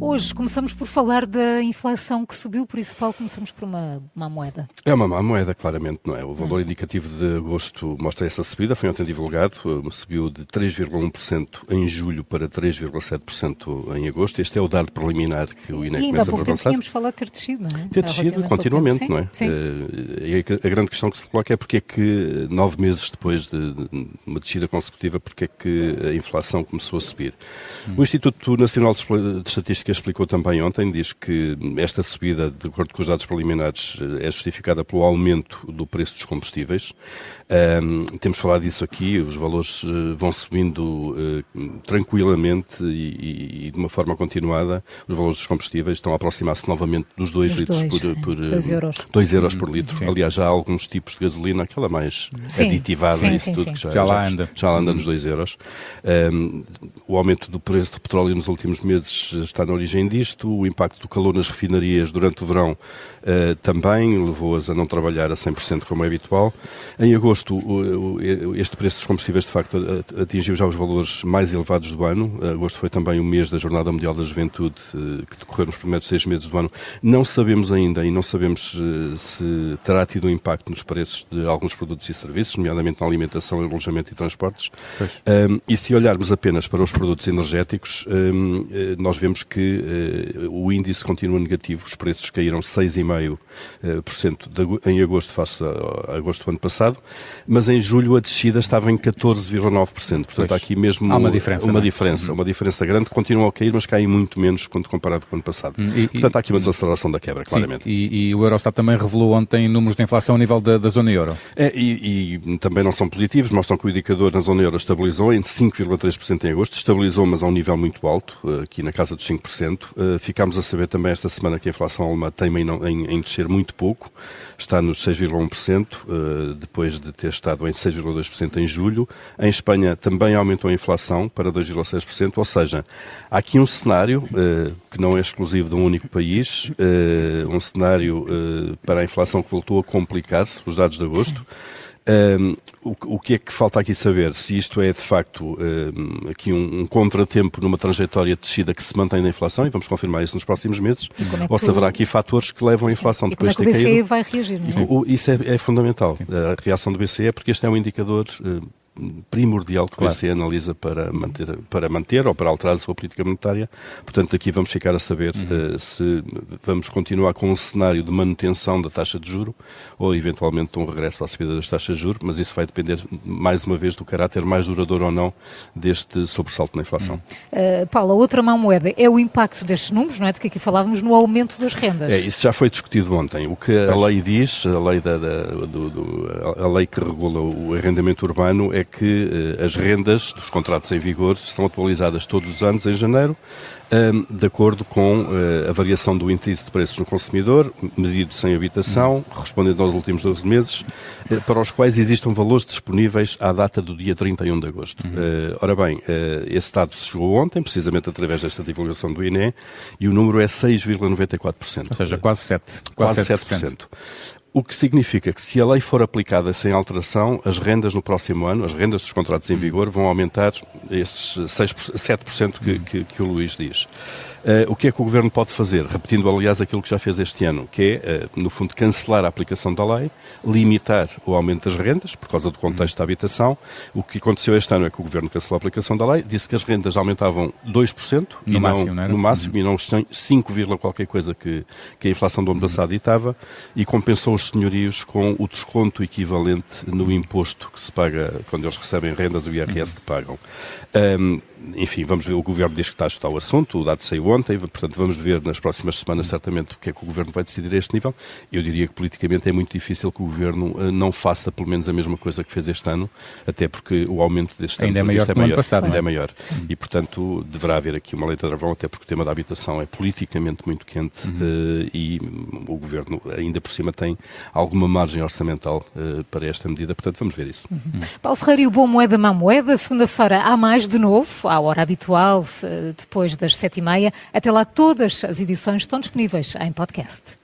Hoje começamos por falar da inflação que subiu, por isso, Paulo, começamos por uma má moeda. É uma má moeda, claramente, não é? O valor hum. indicativo de agosto mostra essa subida, foi ontem divulgado, eh, subiu de 3,1% em julho para 3,7% em agosto. Este é o dado preliminar que Sim, o INE começa a avançar. tínhamos falado ter descido, não é? Ter descido continuamente, não é? Sim. Uh, e a, grande questão que se coloca é porque é que nove meses depois de, de uma descida consecutiva, porque é que a inflação começou a subir. Hum. O Instituto Nacional de Estatística explicou também ontem, diz que esta subida, de acordo com os dados preliminares, é justificada pelo aumento do preço dos combustíveis. Um, temos falado disso aqui, os valores uh, vão subindo uh, tranquilamente e, e, de uma forma continuada. Os valores dos combustíveis estão a aproximar-se novamente dos 2 litros dois, por, por 2 euros. 2 euros por litro. Sim. Aliás, já há alguns tipos de gasolina, aquela mais sim. aditivada, sim, isso tudo, que já, já, lá anda. Já lá anda nos 2 euros. Um, o aumento do preço do petróleo nos últimos meses está na origem disto. O impacto do calor nas refinarias durante o verão uh, também levou-as a não trabalhar a 100% como é habitual. Em agosto, o, o, este preço dos combustíveis de facto atingiu já os valores mais elevados do ano. Agosto foi também o mês da Jornada Mundial da Juventude, uh, que decorreu nos primeiros seis meses do ano. Não sabemos ainda e não sabemos uh, se terá tido um impacto nos preços de alguns produtos e serviços, nomeadamente na alimentação, alojamento e transportes. Um, e se olharmos apenas para os produtos energéticos, um, nós vemos que o índice continua negativo, os preços caíram 6,5% em agosto face a, agosto do ano passado, mas em julho a descida estava em 14,9%. Portanto, há aqui mesmo há uma diferença. Uma, é? diferença, uhum. uma diferença grande. Continuam a cair, mas caem muito menos quando comparado com o ano passado. Uhum. E, Portanto, há aqui uma desaceleração da quebra, claramente. Sim, e, e, o Eurostat também revelou ontem números de inflação a nível da, da zona euro. É, e, e, também não são positivos, mostram que o indicador na zona euro estabilizou em 5,3% em agosto, estabilizou, mas a um nível muito alto, eh, aqui na casa dos 5%. Eh, ficámos a saber também esta semana que a inflação alemã tem em, em descer muito pouco, está nos 6,1%, eh, depois de ter estado em 6,2% em julho. Em Espanha também aumentou a inflação para 2,6%, ou seja, há aqui um cenário uh, que não é exclusivo de um único país, uh, um cenário uh, para a inflação que voltou a complicar-se, os dados de agosto. Um, o, o, que é que falta aqui saber? Se isto é de facto um, aqui um, um, contratempo numa trajetória de descida que se mantém na inflação, e vamos confirmar isso nos próximos meses, é ou se haverá aqui fatores que levam a inflação Sim. depois de ter caído. o BCE vai reagir, não é? O, isso é, é fundamental, Sim. a reação do BCE, é porque este é um indicador uh, primordial que claro. o BCE analisa para manter, para manter ou para alterar a sua política monetária. Portanto, aqui vamos ficar a saber uhum. uh, se vamos continuar com um cenário de manutenção da taxa de juro ou eventualmente um regresso à subida das taxas de juro, mas isso vai depender mais uma vez do caráter mais duradouro ou não deste sobressalto na inflação. Uhum. Uh, Paula, outra mão moeda é o impacto destes números, não é? De que aqui falávamos no aumento das rendas. É, isso já foi discutido ontem. O que a lei diz, a lei, da, da do, do, a lei que regula o arrendamento urbano é que uh, as rendas dos contratos em vigor são atualizadas todos os anos em janeiro, um, de acordo com uh, a variação do índice de preços no consumidor, medido sem habitação, respondendo aos últimos 12 meses, uh, para os quais existam valores disponíveis à data do dia 31 de agosto. Uhum. Uh, ora bem, esse dado se chegou ontem, precisamente através desta divulgação do INE, e o número é 6,94%. Ou seja, quase 7%. Quase, quase 7%. 7%. O que significa que se a lei for aplicada sem alteração, as rendas no próximo ano, as rendas dos contratos em vigor, vão aumentar esses 6, 7% que, que, que o Luís diz. Uh, o que é que o Governo pode fazer? Repetindo, aliás, aquilo que já fez este ano, que é, uh, no fundo, cancelar a aplicação da lei, limitar o aumento das rendas, por causa do contexto da habitação. O que aconteceu este ano é que o Governo cancelou a aplicação da lei, disse que as rendas aumentavam 2%, no e máximo, não, no máximo uhum. e não 5, qualquer coisa que, que a inflação do ano passado ditava, e compensou os senhorios com o desconto equivalente no imposto que se paga quando eles recebem rendas, o IRS que pagam. Um, enfim, vamos ver, o Governo diz que está a ajustar o assunto, o dado saiu ontem, portanto vamos ver nas próximas semanas certamente o que é que o Governo vai decidir a este nível. Eu diria que politicamente é muito difícil que o Governo uh, não faça pelo menos a mesma coisa que fez este ano, até porque o aumento deste ainda ano é maior é que o ano passado. Ainda é, é maior. E, portanto, deverá haver aqui uma letra de travão, até porque o tema da habitação é politicamente muito quente uhum. uh, e o Governo, ainda por cima, tem alguma margem orçamental uh, para esta medida, portanto vamos ver isso. Uhum. Paulo Ferreira e o Bom Moeda Má Moeda, segunda-feira há mais de novo, à hora habitual, depois das sete e meia. Até lá, todas as edições estão disponíveis em podcast.